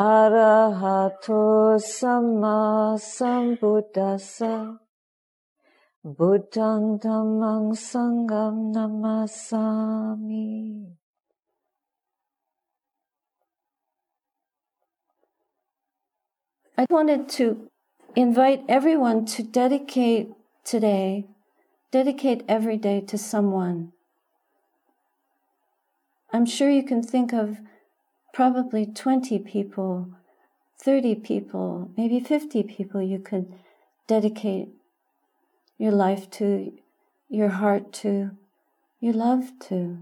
Arahato Samma Sambuddhassa Buddhang Dhammang Sangham Namasami I wanted to invite everyone to dedicate today, dedicate every day to someone. I'm sure you can think of probably 20 people, 30 people, maybe 50 people you could dedicate your life to, your heart to, your love to.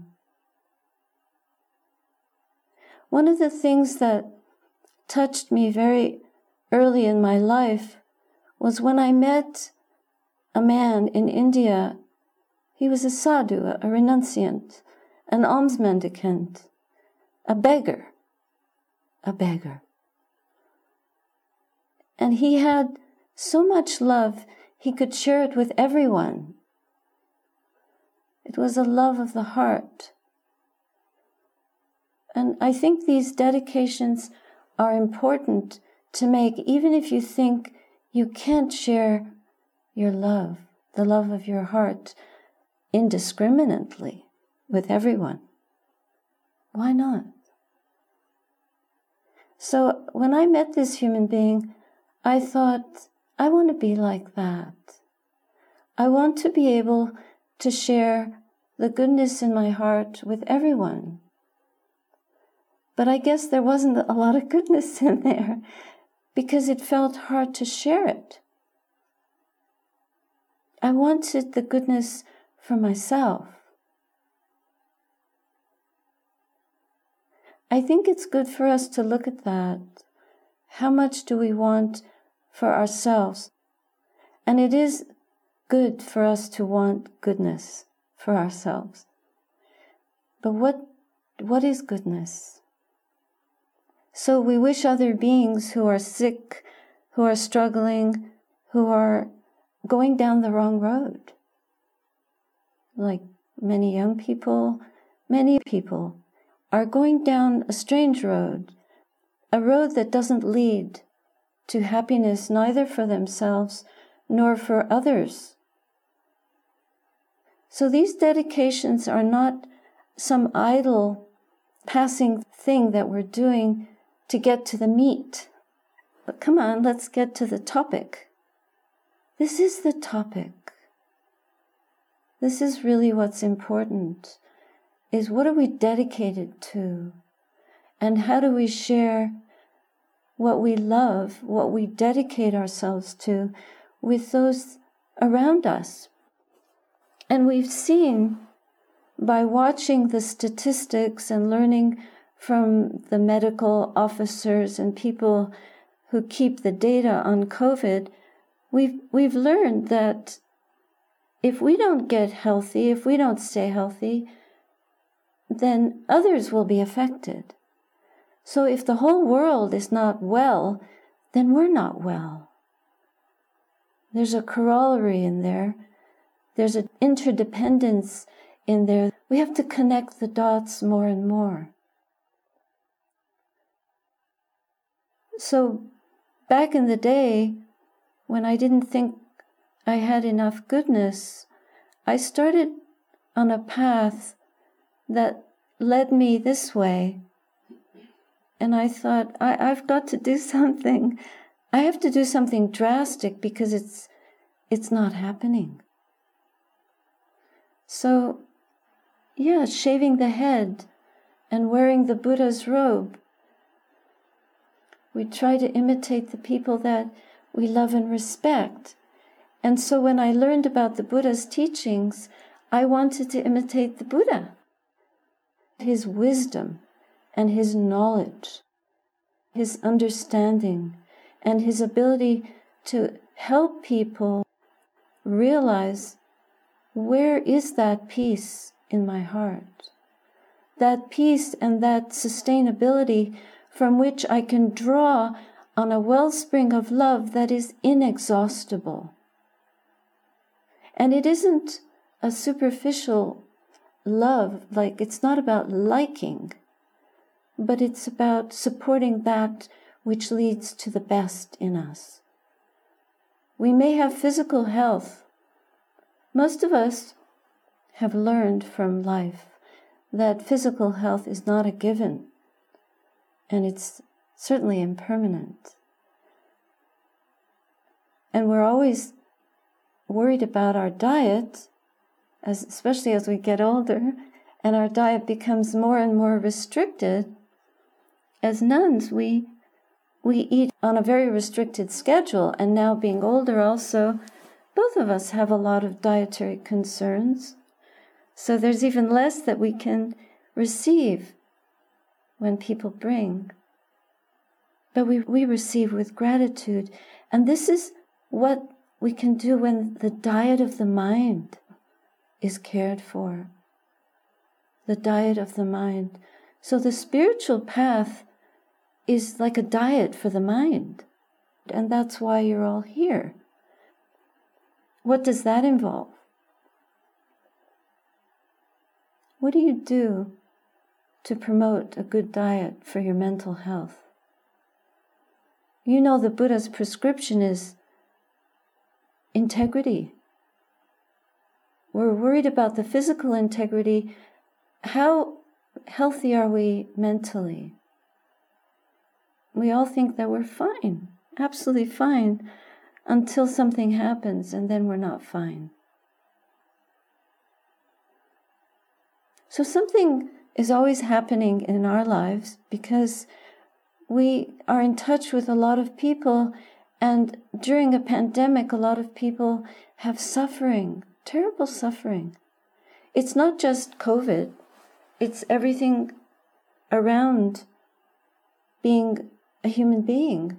One of the things that touched me very early in my life was when I met a man in India. He was a sadhu, a renunciant, an alms mendicant, a beggar a beggar. And he had so much love, he could share it with everyone. It was a love of the heart. And I think these dedications are important to make, even if you think you can't share your love, the love of your heart, indiscriminately with everyone. Why not? So when I met this human being, I thought, I want to be like that. I want to be able to share the goodness in my heart with everyone. But I guess there wasn't a lot of goodness in there because it felt hard to share it. I wanted the goodness for myself. I think it's good for us to look at that. How much do we want for ourselves? And it is good for us to want goodness for ourselves. But what, what is goodness? So we wish other beings who are sick, who are struggling, who are going down the wrong road. Like many young people, many people are going down a strange road, a road that doesn't lead to happiness neither for themselves nor for others. So these dedications are not some idle passing thing that we're doing to get to the meat. But come on, let's get to the topic. This is the topic. This is really what's important is what are we dedicated to? And how do we share what we love, what we dedicate ourselves to with those around us? And we've seen by watching the statistics and learning from the medical officers and people who keep the data on COVID, we've, we've learned that if we don't get healthy, if we don't stay healthy, then others will be affected. So if the whole world is not well, then we're not well. There's a corollary in there. There's an interdependence in there. We have to connect the dots more and more. So back in the day, when I didn't think I had enough goodness, I started on a path that led me this way. And I thought, I, I've got to do something. I have to do something drastic because it's it's not happening. So, yeah, shaving the head and wearing the Buddha's robe. We try to imitate the people that we love and respect. And so when I learned about the Buddha's teachings, I wanted to imitate the Buddha his wisdom and his knowledge, his understanding, and his ability to help people realize where is that peace in my heart? That peace and that sustainability from which I can draw on a wellspring of love that is inexhaustible. And it isn't a superficial love, like it's not about liking, but it's about supporting that which leads to the best in us. We may have physical health. Most of us have learned from life that physical health is not a given, and it's certainly impermanent. And we're always worried about our diet, as, especially as we get older, and our diet becomes more and more restricted. As nuns, we we eat on a very restricted schedule, and now being older, also, both of us have a lot of dietary concerns. So there's even less that we can receive when people bring. But we, we receive with gratitude. And this is what we can do when the diet of the mind is cared for. The diet of the mind. So the spiritual path is like a diet for the mind. And that's why you're all here. What does that involve? What do you do to promote a good diet for your mental health? You know, the Buddha's prescription is integrity. We're worried about the physical integrity. How healthy are we mentally? We all think that we're fine, absolutely fine, until something happens and then we're not fine. So something is always happening in our lives because we are in touch with a lot of people, and during a pandemic, a lot of people have suffering, terrible suffering. It's not just COVID, it's everything around being a human being,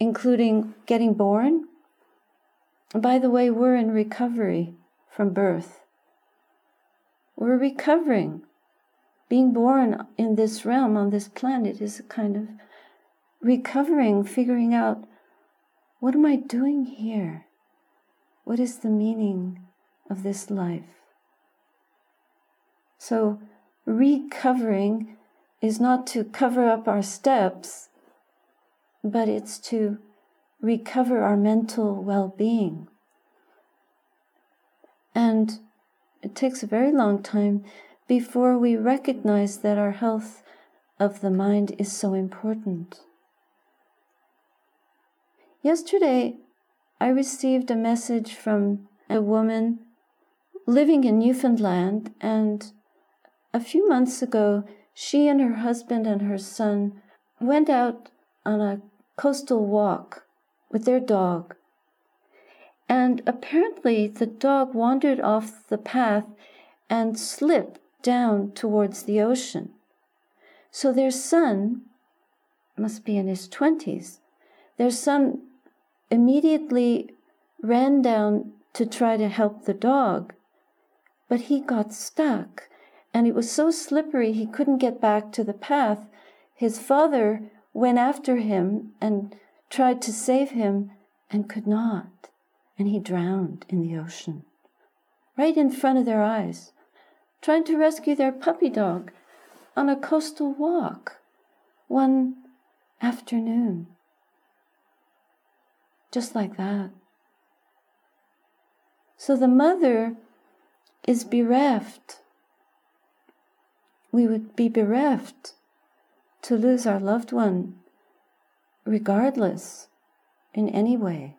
including getting born. By the way, we're in recovery from birth. We're recovering. Being born in this realm, on this planet, is a kind of recovering, figuring out what am I doing here? What is the meaning of this life? So, recovering is not to cover up our steps, but it's to recover our mental well being. And it takes a very long time before we recognize that our health of the mind is so important. Yesterday, I received a message from a woman living in Newfoundland, and a few months ago, she and her husband and her son went out on a coastal walk with their dog. And apparently, the dog wandered off the path and slipped down towards the ocean. So their son, must be in his 20s, their son immediately ran down to try to help the dog, but he got stuck and it was so slippery he couldn't get back to the path. His father went after him and tried to save him and could not. And he drowned in the ocean, right in front of their eyes, trying to rescue their puppy dog on a coastal walk one afternoon. Just like that. So the mother is bereft. We would be bereft to lose our loved one, regardless, in any way.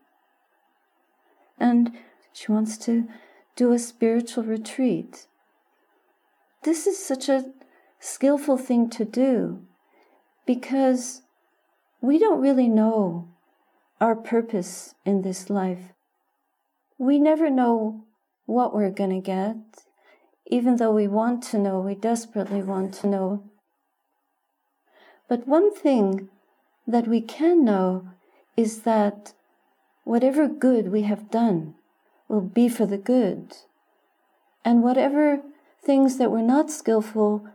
And she wants to do a spiritual retreat. This is such a skillful thing to do because we don't really know our purpose in this life. We never know what we're going to get, even though we want to know, we desperately want to know. But one thing that we can know is that whatever good we have done will be for the good, and whatever things that were not skillful,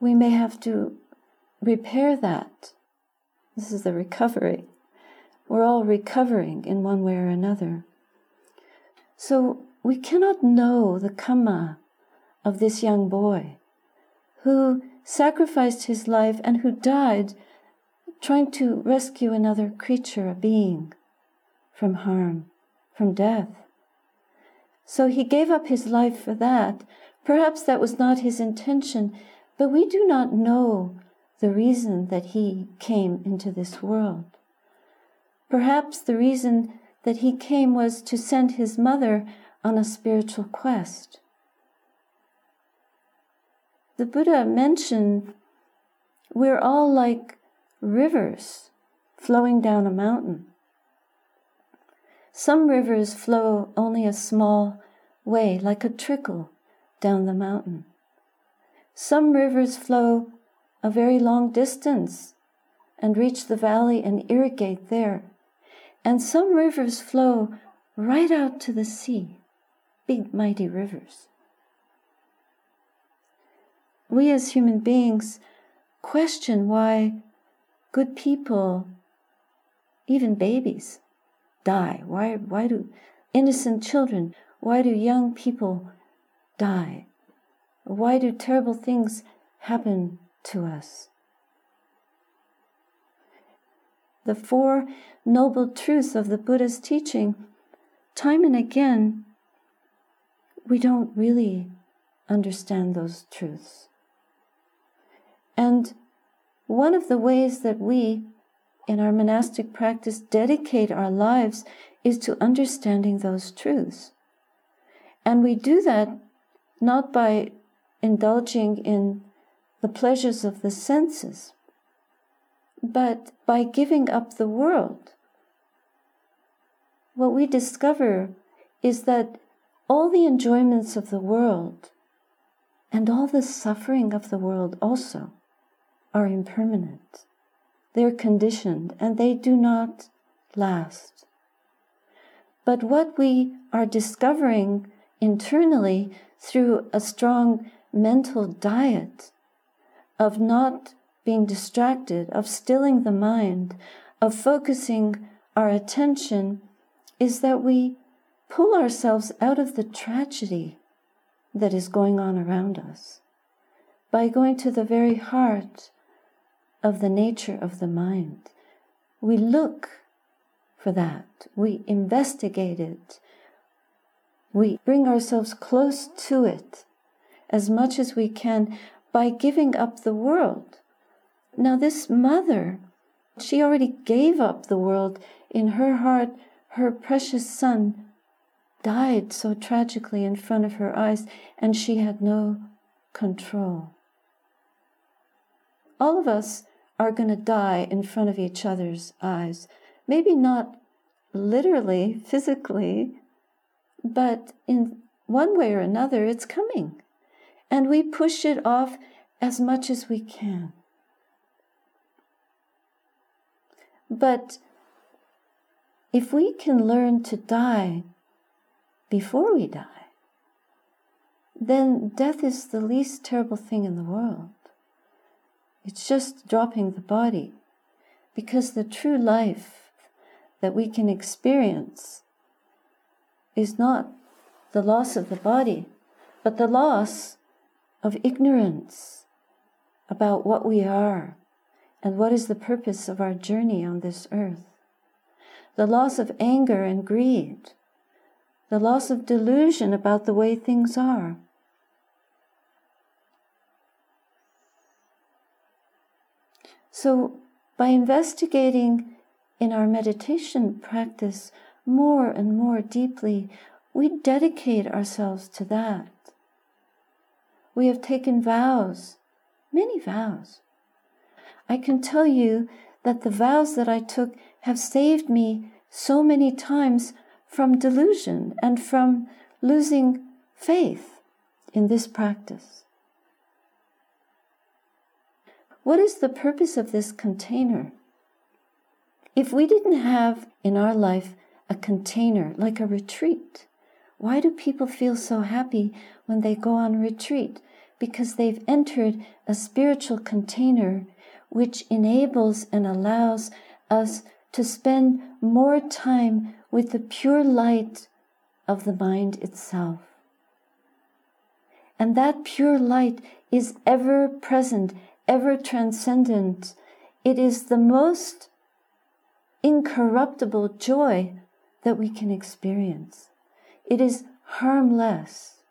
we may have to repair that. This is the recovery. We're all recovering in one way or another. So we cannot know the karma of this young boy who sacrificed his life and who died trying to rescue another creature, a being, from harm, from death. So he gave up his life for that. Perhaps that was not his intention, but we do not know the reason that he came into this world. Perhaps the reason that he came was to send his mother on a spiritual quest. The Buddha mentioned we're all like rivers flowing down a mountain. Some rivers flow only a small way, like a trickle down the mountain. Some rivers flow a very long distance and reach the valley and irrigate there. And some rivers flow right out to the sea, big, mighty rivers. We as human beings question why good people, even babies, die. Why, why do innocent children, why do young people die? Why do terrible things happen to us? the Four Noble Truths of the Buddha's teaching, time and again, we don't really understand those truths. And one of the ways that we, in our monastic practice, dedicate our lives is to understanding those truths. And we do that not by indulging in the pleasures of the senses, but by giving up the world, what we discover is that all the enjoyments of the world and all the suffering of the world also are impermanent. They're conditioned and they do not last. But what we are discovering internally through a strong mental diet of not being distracted, of stilling the mind, of focusing our attention, is that we pull ourselves out of the tragedy that is going on around us by going to the very heart of the nature of the mind. We look for that, we investigate it, we bring ourselves close to it as much as we can by giving up the world now, this mother, she already gave up the world. In her heart, her precious son died so tragically in front of her eyes, and she had no control. All of us are going to die in front of each other's eyes. Maybe not literally, physically, but in one way or another, it's coming. And we push it off as much as we can. But if we can learn to die before we die, then death is the least terrible thing in the world. It's just dropping the body. Because the true life that we can experience is not the loss of the body, but the loss of ignorance about what we are and what is the purpose of our journey on this earth. The loss of anger and greed, the loss of delusion about the way things are. So, by investigating in our meditation practice more and more deeply, we dedicate ourselves to that. We have taken vows, many vows, I can tell you that the vows that I took have saved me so many times from delusion and from losing faith in this practice. What is the purpose of this container? if we didn't have in our life a container, like a retreat, why do people feel so happy when they go on retreat? Because they've entered a spiritual container which enables and allows us to spend more time with the pure light of the mind itself. And that pure light is ever present, ever transcendent. It is the most incorruptible joy that we can experience. It is harmless.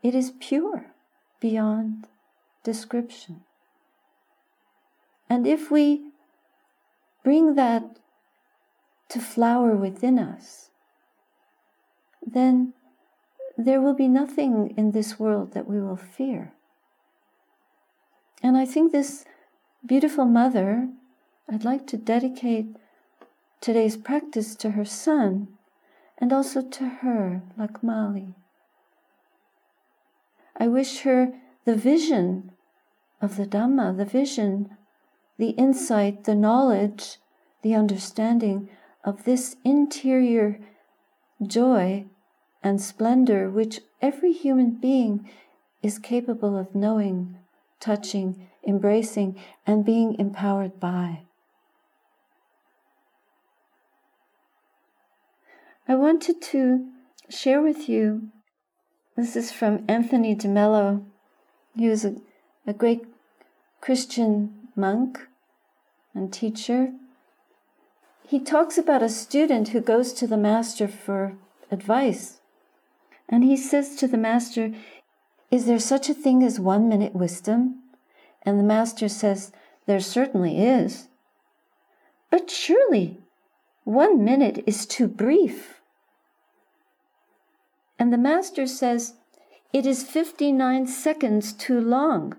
It is pure beyond description. And if we bring that to flower within us, then there will be nothing in this world that we will fear. And I think this beautiful mother, I'd like to dedicate today's practice to her son and also to her, Lakmali. I wish her the vision of the Dhamma, the vision, the insight, the knowledge, the understanding of this interior joy and splendor which every human being is capable of knowing, touching, embracing, and being empowered by. I wanted to share with you this is from Anthony DeMello. He was a, a great Christian monk and teacher. He talks about a student who goes to the master for advice. And he says to the master, Is there such a thing as one minute wisdom? And the master says, There certainly is. But surely one minute is too brief. And the master says, It is 59 seconds too long.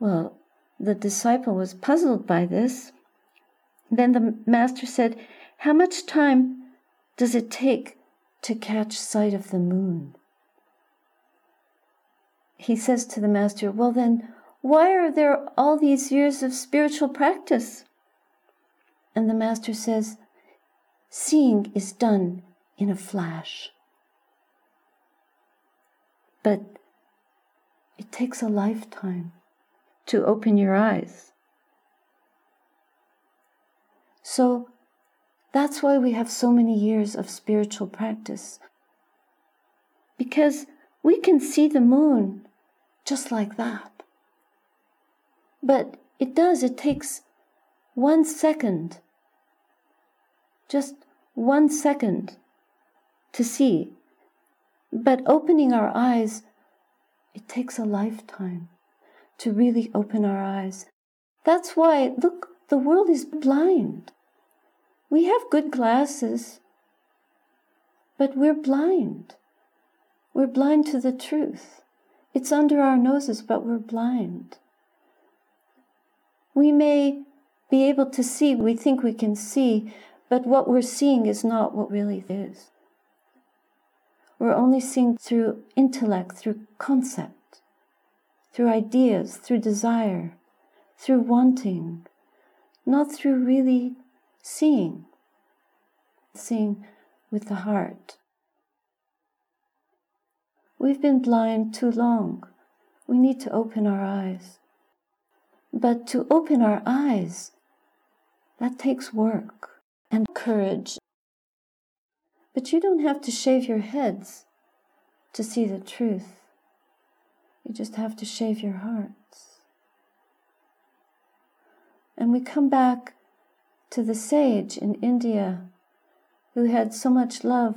Well, the disciple was puzzled by this. Then the master said, How much time does it take to catch sight of the moon? He says to the master, Well, then, why are there all these years of spiritual practice? And the master says, Seeing is done in a flash. But it takes a lifetime to open your eyes. So that's why we have so many years of spiritual practice. Because we can see the moon just like that. But it does, it takes one second, just one second to see. But opening our eyes, it takes a lifetime to really open our eyes. That's why, look, the world is blind. We have good glasses, but we're blind. We're blind to the truth. It's under our noses, but we're blind. We may be able to see, we think we can see, but what we're seeing is not what really is. We're only seeing through intellect, through concept, through ideas, through desire, through wanting, not through really seeing, seeing with the heart. We've been blind too long. We need to open our eyes. But to open our eyes, that takes work and courage. But you don't have to shave your heads to see the truth. You just have to shave your hearts. And we come back to the sage in India who had so much love,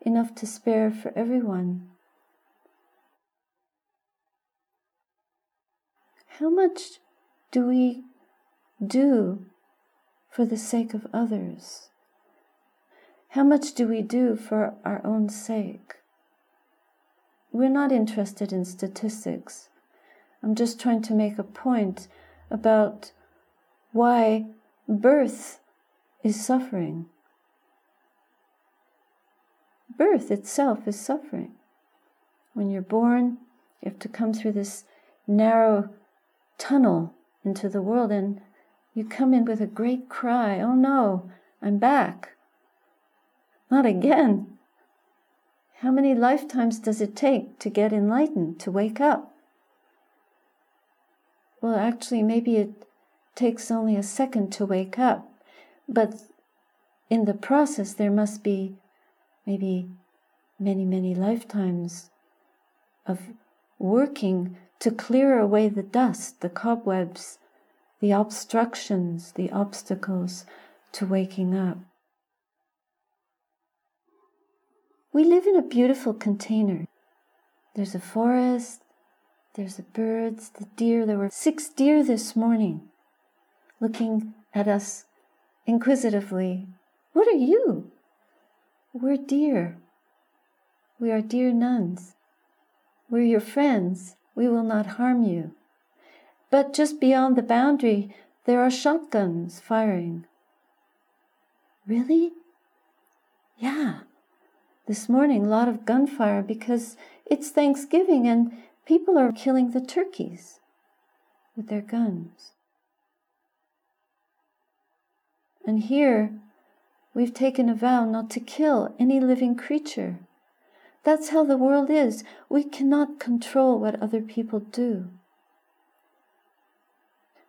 enough to spare for everyone. How much do we do for the sake of others? How much do we do for our own sake? We're not interested in statistics. I'm just trying to make a point about why birth is suffering. Birth itself is suffering. When you're born, you have to come through this narrow tunnel into the world, and You come in with a great cry, Oh no, I'm back. Not again. How many lifetimes does it take to get enlightened, to wake up? Well, actually, maybe it takes only a second to wake up, but in the process, there must be maybe many, many lifetimes of working to clear away the dust, the cobwebs, the obstructions, the obstacles to waking up. We live in a beautiful container. There's a forest, there's the birds, the deer. There were six deer this morning looking at us inquisitively. What are you? We're deer. We are dear nuns. We're your friends. We will not harm you. But just beyond the boundary, there are shotguns firing. Really? Yeah. This morning, a lot of gunfire because it's Thanksgiving and people are killing the turkeys with their guns. And here, we've taken a vow not to kill any living creature. That's how the world is. We cannot control what other people do.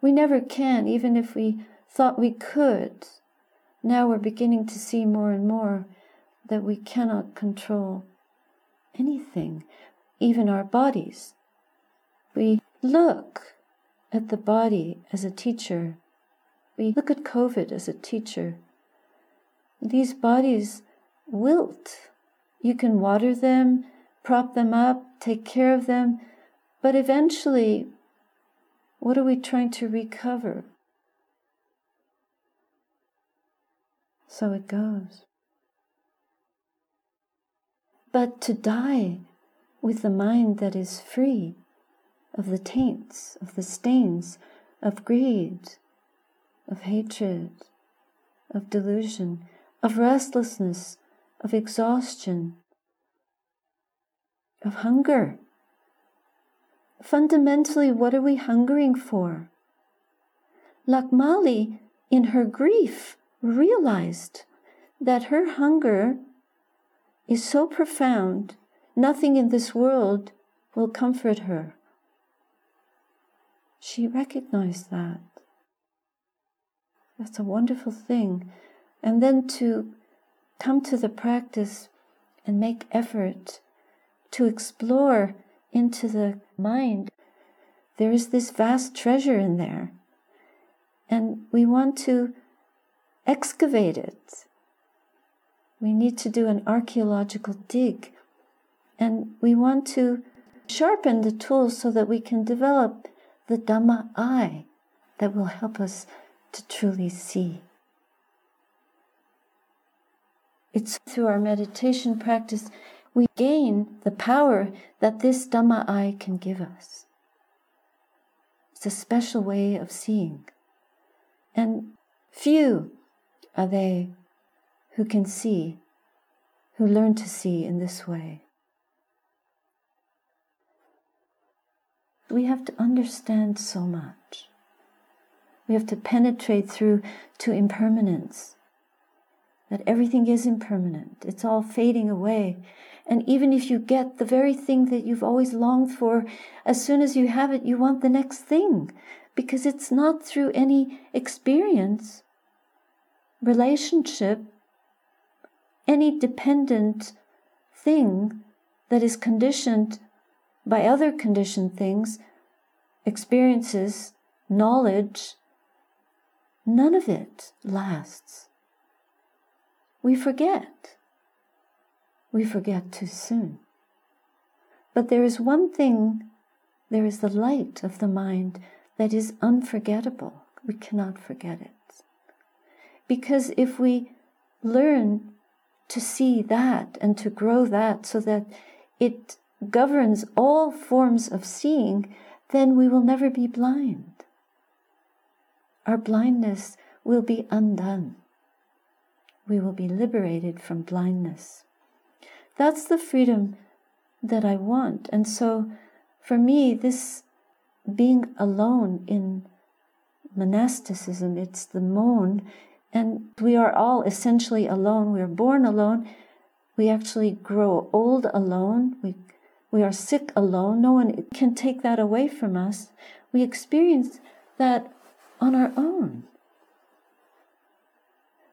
We never can, even if we thought we could. Now we're beginning to see more and more that we cannot control anything, even our bodies. We look at the body as a teacher. We look at COVID as a teacher. These bodies wilt you can water them, prop them up, take care of them, but eventually, what are we trying to recover? So it goes. But to die with the mind that is free of the taints, of the stains, of greed, of hatred, of delusion, of restlessness, of exhaustion, of hunger. Fundamentally, what are we hungering for? Lakmali, in her grief, realized that her hunger is so profound, nothing in this world will comfort her. She recognized that. That's a wonderful thing. And then to come to the practice and make effort to explore into the mind, there is this vast treasure in there. And we want to excavate it. We need to do an archaeological dig. And we want to sharpen the tools so that we can develop the Dhamma eye that will help us to truly see. It's through our meditation practice we gain the power that this Dhamma eye can give us. It's a special way of seeing. And few are they who can see, who learn to see in this way. We have to understand so much. We have to penetrate through to impermanence. That everything is impermanent, it's all fading away. And even if you get the very thing that you've always longed for, as soon as you have it, you want the next thing. Because it's not through any experience, relationship, any dependent thing that is conditioned by other conditioned things, experiences, knowledge, none of it lasts we forget. We forget too soon. But there is one thing, there is the light of the mind that is unforgettable. We cannot forget it. Because if we learn to see that and to grow that so that it governs all forms of seeing, then we will never be blind. Our blindness will be undone we will be liberated from blindness. That's the freedom that I want. And so for me, this being alone in monasticism, it's the mon, and we are all essentially alone. We are born alone. We actually grow old alone. We, we are sick alone. No one can take that away from us. We experience that on our own.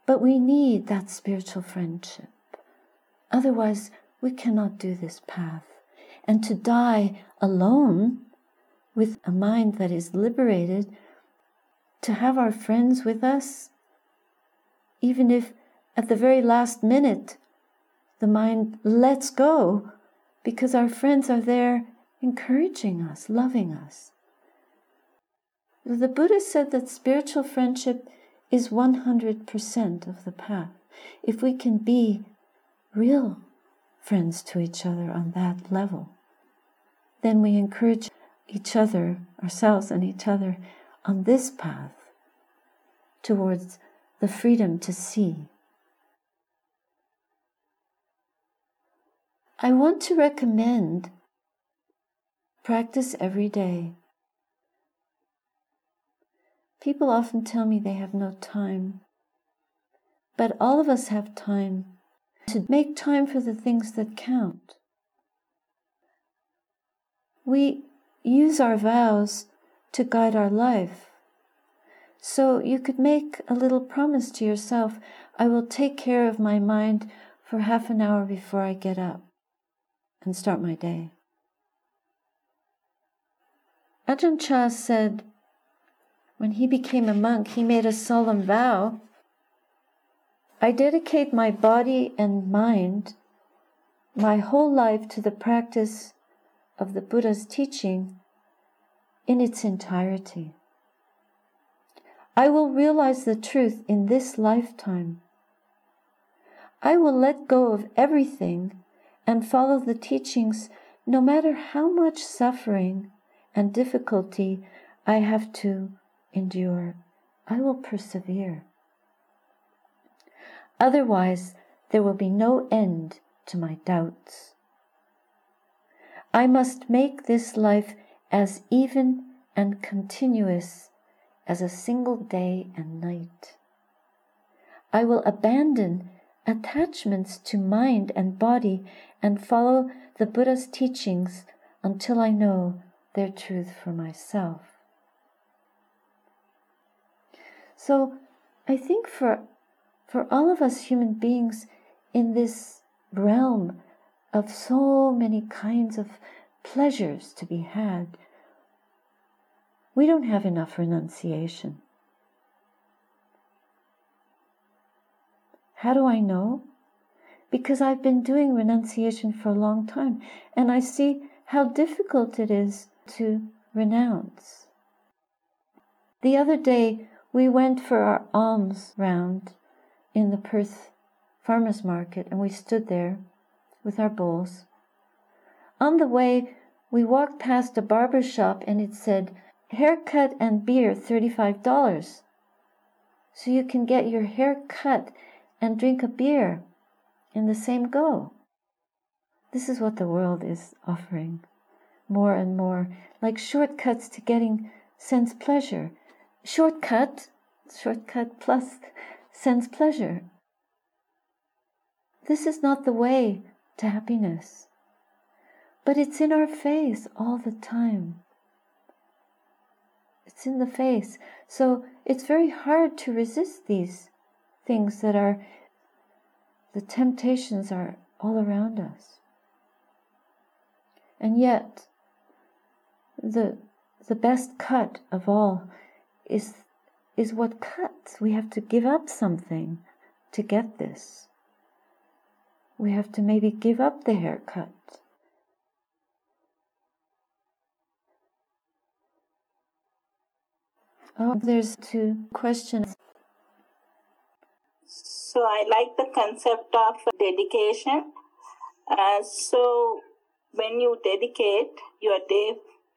But we need that spiritual friendship. Otherwise, we cannot do this path. And to die alone with a mind that is liberated, to have our friends with us, even if at the very last minute the mind lets go because our friends are there encouraging us, loving us. The Buddha said that spiritual friendship is 100% of the path. If we can be real friends to each other on that level, then we encourage each other, ourselves and each other, on this path towards the freedom to see. I want to recommend practice every day. People often tell me they have no time, but all of us have time to make time for the things that count. We use our vows to guide our life. So you could make a little promise to yourself I will take care of my mind for half an hour before I get up and start my day. Ajahn Chah said when he became a monk, he made a solemn vow I dedicate my body and mind, my whole life to the practice of the Buddha's teaching in its entirety. I will realize the truth in this lifetime. I will let go of everything and follow the teachings no matter how much suffering and difficulty I have to endure. I will persevere. Otherwise, there will be no end to my doubts. I must make this life as even and continuous as a single day and night. I will abandon attachments to mind and body and follow the Buddha's teachings until I know their truth for myself. So, I think for for all of us human beings in this realm of so many kinds of pleasures to be had, we don't have enough renunciation. How do I know? Because I've been doing renunciation for a long time and I see how difficult it is to renounce. The other day, we went for our alms round in the Perth farmers market and we stood there with our bowls. On the way, we walked past a barber shop and it said, haircut and beer $35. So you can get your hair cut and drink a beer in the same go. This is what the world is offering more and more, like shortcuts to getting sense pleasure. Shortcut, shortcut plus sense pleasure. This is not the way to happiness, but it's in our face all the time. It's in the face. So it's very hard to resist these things that are, the temptations are all around us. And yet, the, the best cut of all is is what cuts. We have to give up something to get this. We have to maybe give up the haircut. Oh, there's two questions. So I like the concept of dedication. Uh, so when you dedicate your day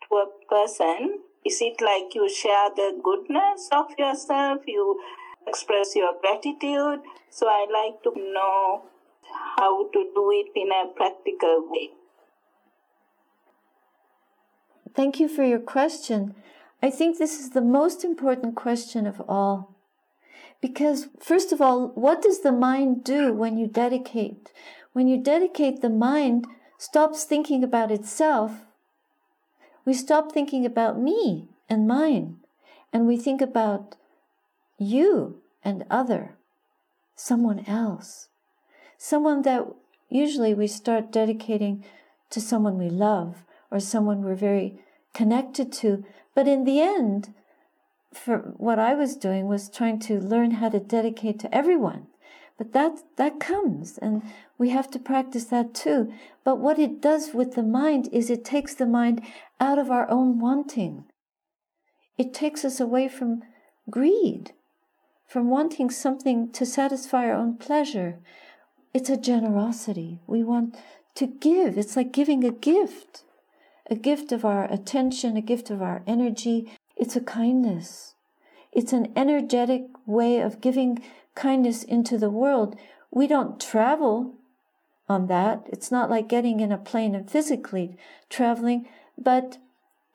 to a person, is it like you share the goodness of yourself? You express your gratitude? So I like to know how to do it in a practical way. Thank you for your question. I think this is the most important question of all. Because, first of all, what does the mind do when you dedicate? When you dedicate, the mind stops thinking about itself. We stop thinking about me and mine, and we think about you and other, someone else, someone that usually we start dedicating to someone we love or someone we're very connected to. But in the end, for what I was doing was trying to learn how to dedicate to everyone. But that that comes and we have to practice that too. But what it does with the mind is it takes the mind out of our own wanting. It takes us away from greed, from wanting something to satisfy our own pleasure. It's a generosity. We want to give. It's like giving a gift a gift of our attention, a gift of our energy. It's a kindness. It's an energetic way of giving kindness into the world. We don't travel on that. It's not like getting in a plane and physically traveling. But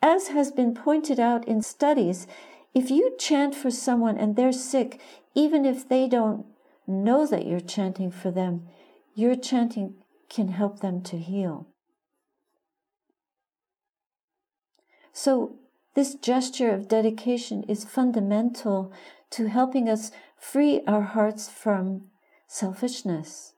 as has been pointed out in studies, if you chant for someone and they're sick, even if they don't know that you're chanting for them, your chanting can help them to heal. So, this gesture of dedication is fundamental to helping us free our hearts from selfishness.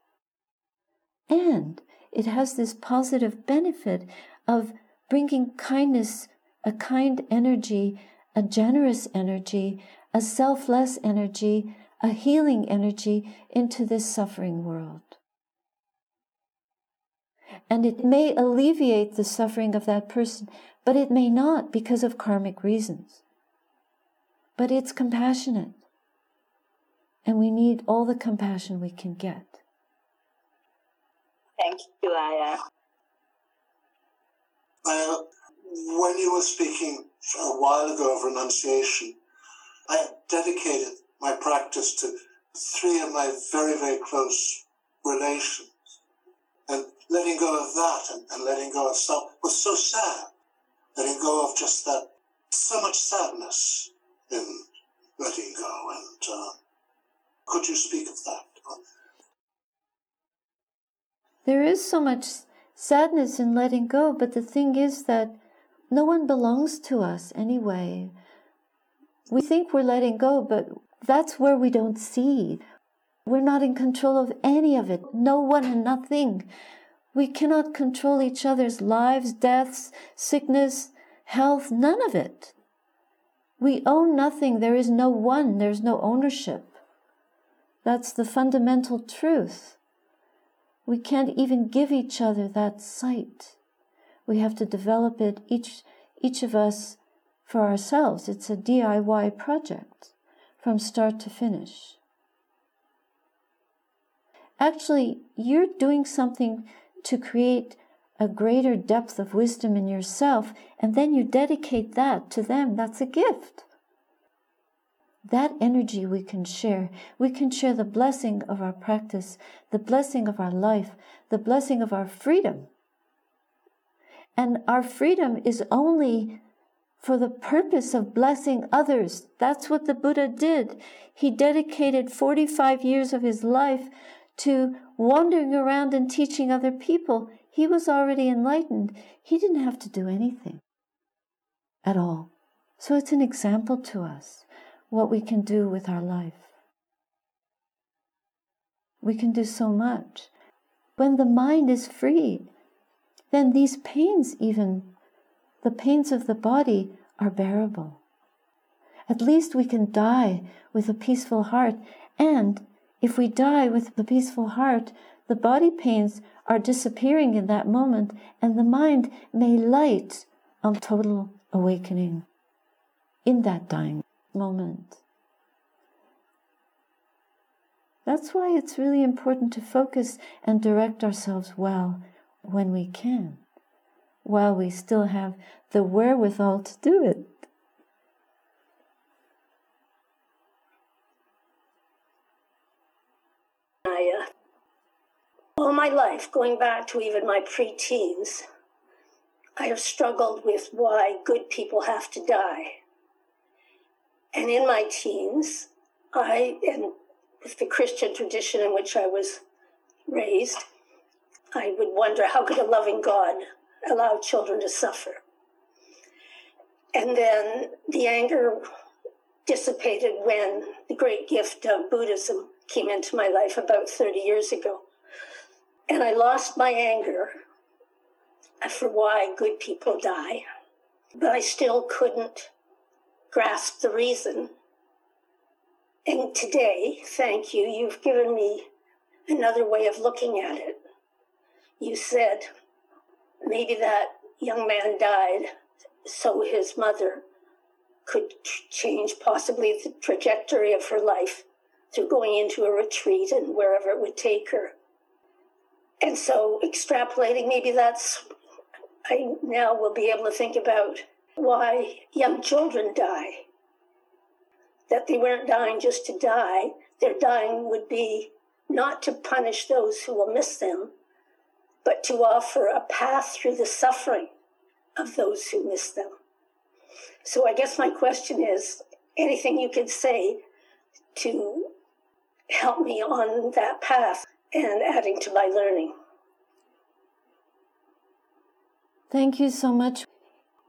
And it has this positive benefit of bringing kindness, a kind energy, a generous energy, a selfless energy, a healing energy into this suffering world. And it may alleviate the suffering of that person but it may not because of karmic reasons. But it's compassionate. And we need all the compassion we can get. Thank you, Ayya. Uh, when you were speaking a while ago of renunciation, I dedicated my practice to three of my very, very close relations. And letting go of that and, and letting go of self was so sad letting go of just that so much sadness in letting go. And uh, could you speak of that? There is so much sadness in letting go, but the thing is that no one belongs to us anyway. We think we're letting go, but that's where we don't see. We're not in control of any of it, no one and nothing. We cannot control each other's lives, deaths, sickness, health, none of it. We own nothing. There is no one. There's no ownership. That's the fundamental truth. We can't even give each other that sight. We have to develop it, each, each of us, for ourselves. It's a DIY project from start to finish. Actually, you're doing something to create a greater depth of wisdom in yourself, and then you dedicate that to them. That's a gift. That energy we can share. We can share the blessing of our practice, the blessing of our life, the blessing of our freedom. And our freedom is only for the purpose of blessing others. That's what the Buddha did. He dedicated 45 years of his life to wandering around and teaching other people. He was already enlightened. He didn't have to do anything at all. So it's an example to us what we can do with our life. We can do so much. When the mind is free, then these pains, even the pains of the body, are bearable. At least we can die with a peaceful heart and if we die with the peaceful heart, the body pains are disappearing in that moment, and the mind may light on total awakening in that dying moment. That's why it's really important to focus and direct ourselves well when we can, while we still have the wherewithal to do it. All my life, going back to even my preteens, I have struggled with why good people have to die. And in my teens, I, and with the Christian tradition in which I was raised, I would wonder how could a loving God allow children to suffer? And then the anger dissipated when the great gift of Buddhism came into my life about 30 years ago. And I lost my anger for why good people die, but I still couldn't grasp the reason. And today, thank you, you've given me another way of looking at it. You said maybe that young man died so his mother could change possibly the trajectory of her life through going into a retreat and wherever it would take her. And so extrapolating, maybe that's, I now will be able to think about why young children die. That they weren't dying just to die, their dying would be not to punish those who will miss them, but to offer a path through the suffering of those who miss them. So I guess my question is anything you could say to help me on that path and adding to my learning. Thank you so much.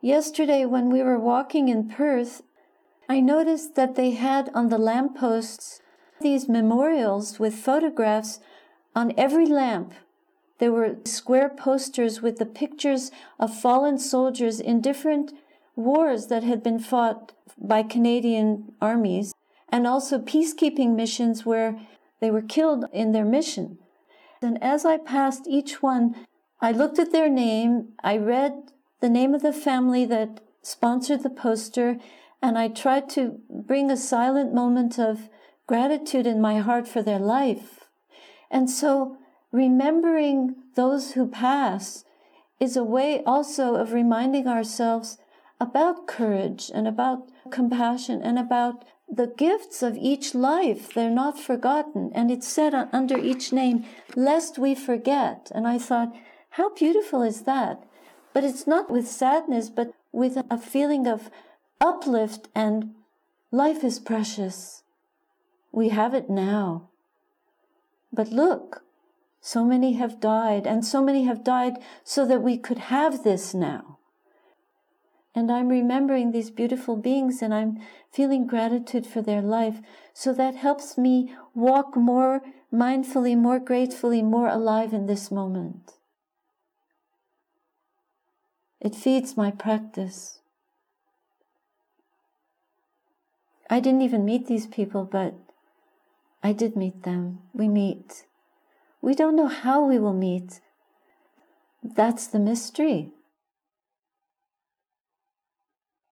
Yesterday, when we were walking in Perth, I noticed that they had on the lampposts these memorials with photographs on every lamp. There were square posters with the pictures of fallen soldiers in different wars that had been fought by Canadian armies and also peacekeeping missions where they were killed in their mission. And as I passed each one, I looked at their name, I read the name of the family that sponsored the poster, and I tried to bring a silent moment of gratitude in my heart for their life. And so remembering those who pass is a way also of reminding ourselves about courage and about compassion and about the gifts of each life. They're not forgotten. And it's said under each name, lest we forget. And I thought, how beautiful is that? But it's not with sadness, but with a feeling of uplift and life is precious. We have it now. But look, so many have died, and so many have died so that we could have this now. And I'm remembering these beautiful beings and I'm feeling gratitude for their life. So that helps me walk more mindfully, more gratefully, more alive in this moment. It feeds my practice. I didn't even meet these people, but I did meet them. We meet. We don't know how we will meet. That's the mystery.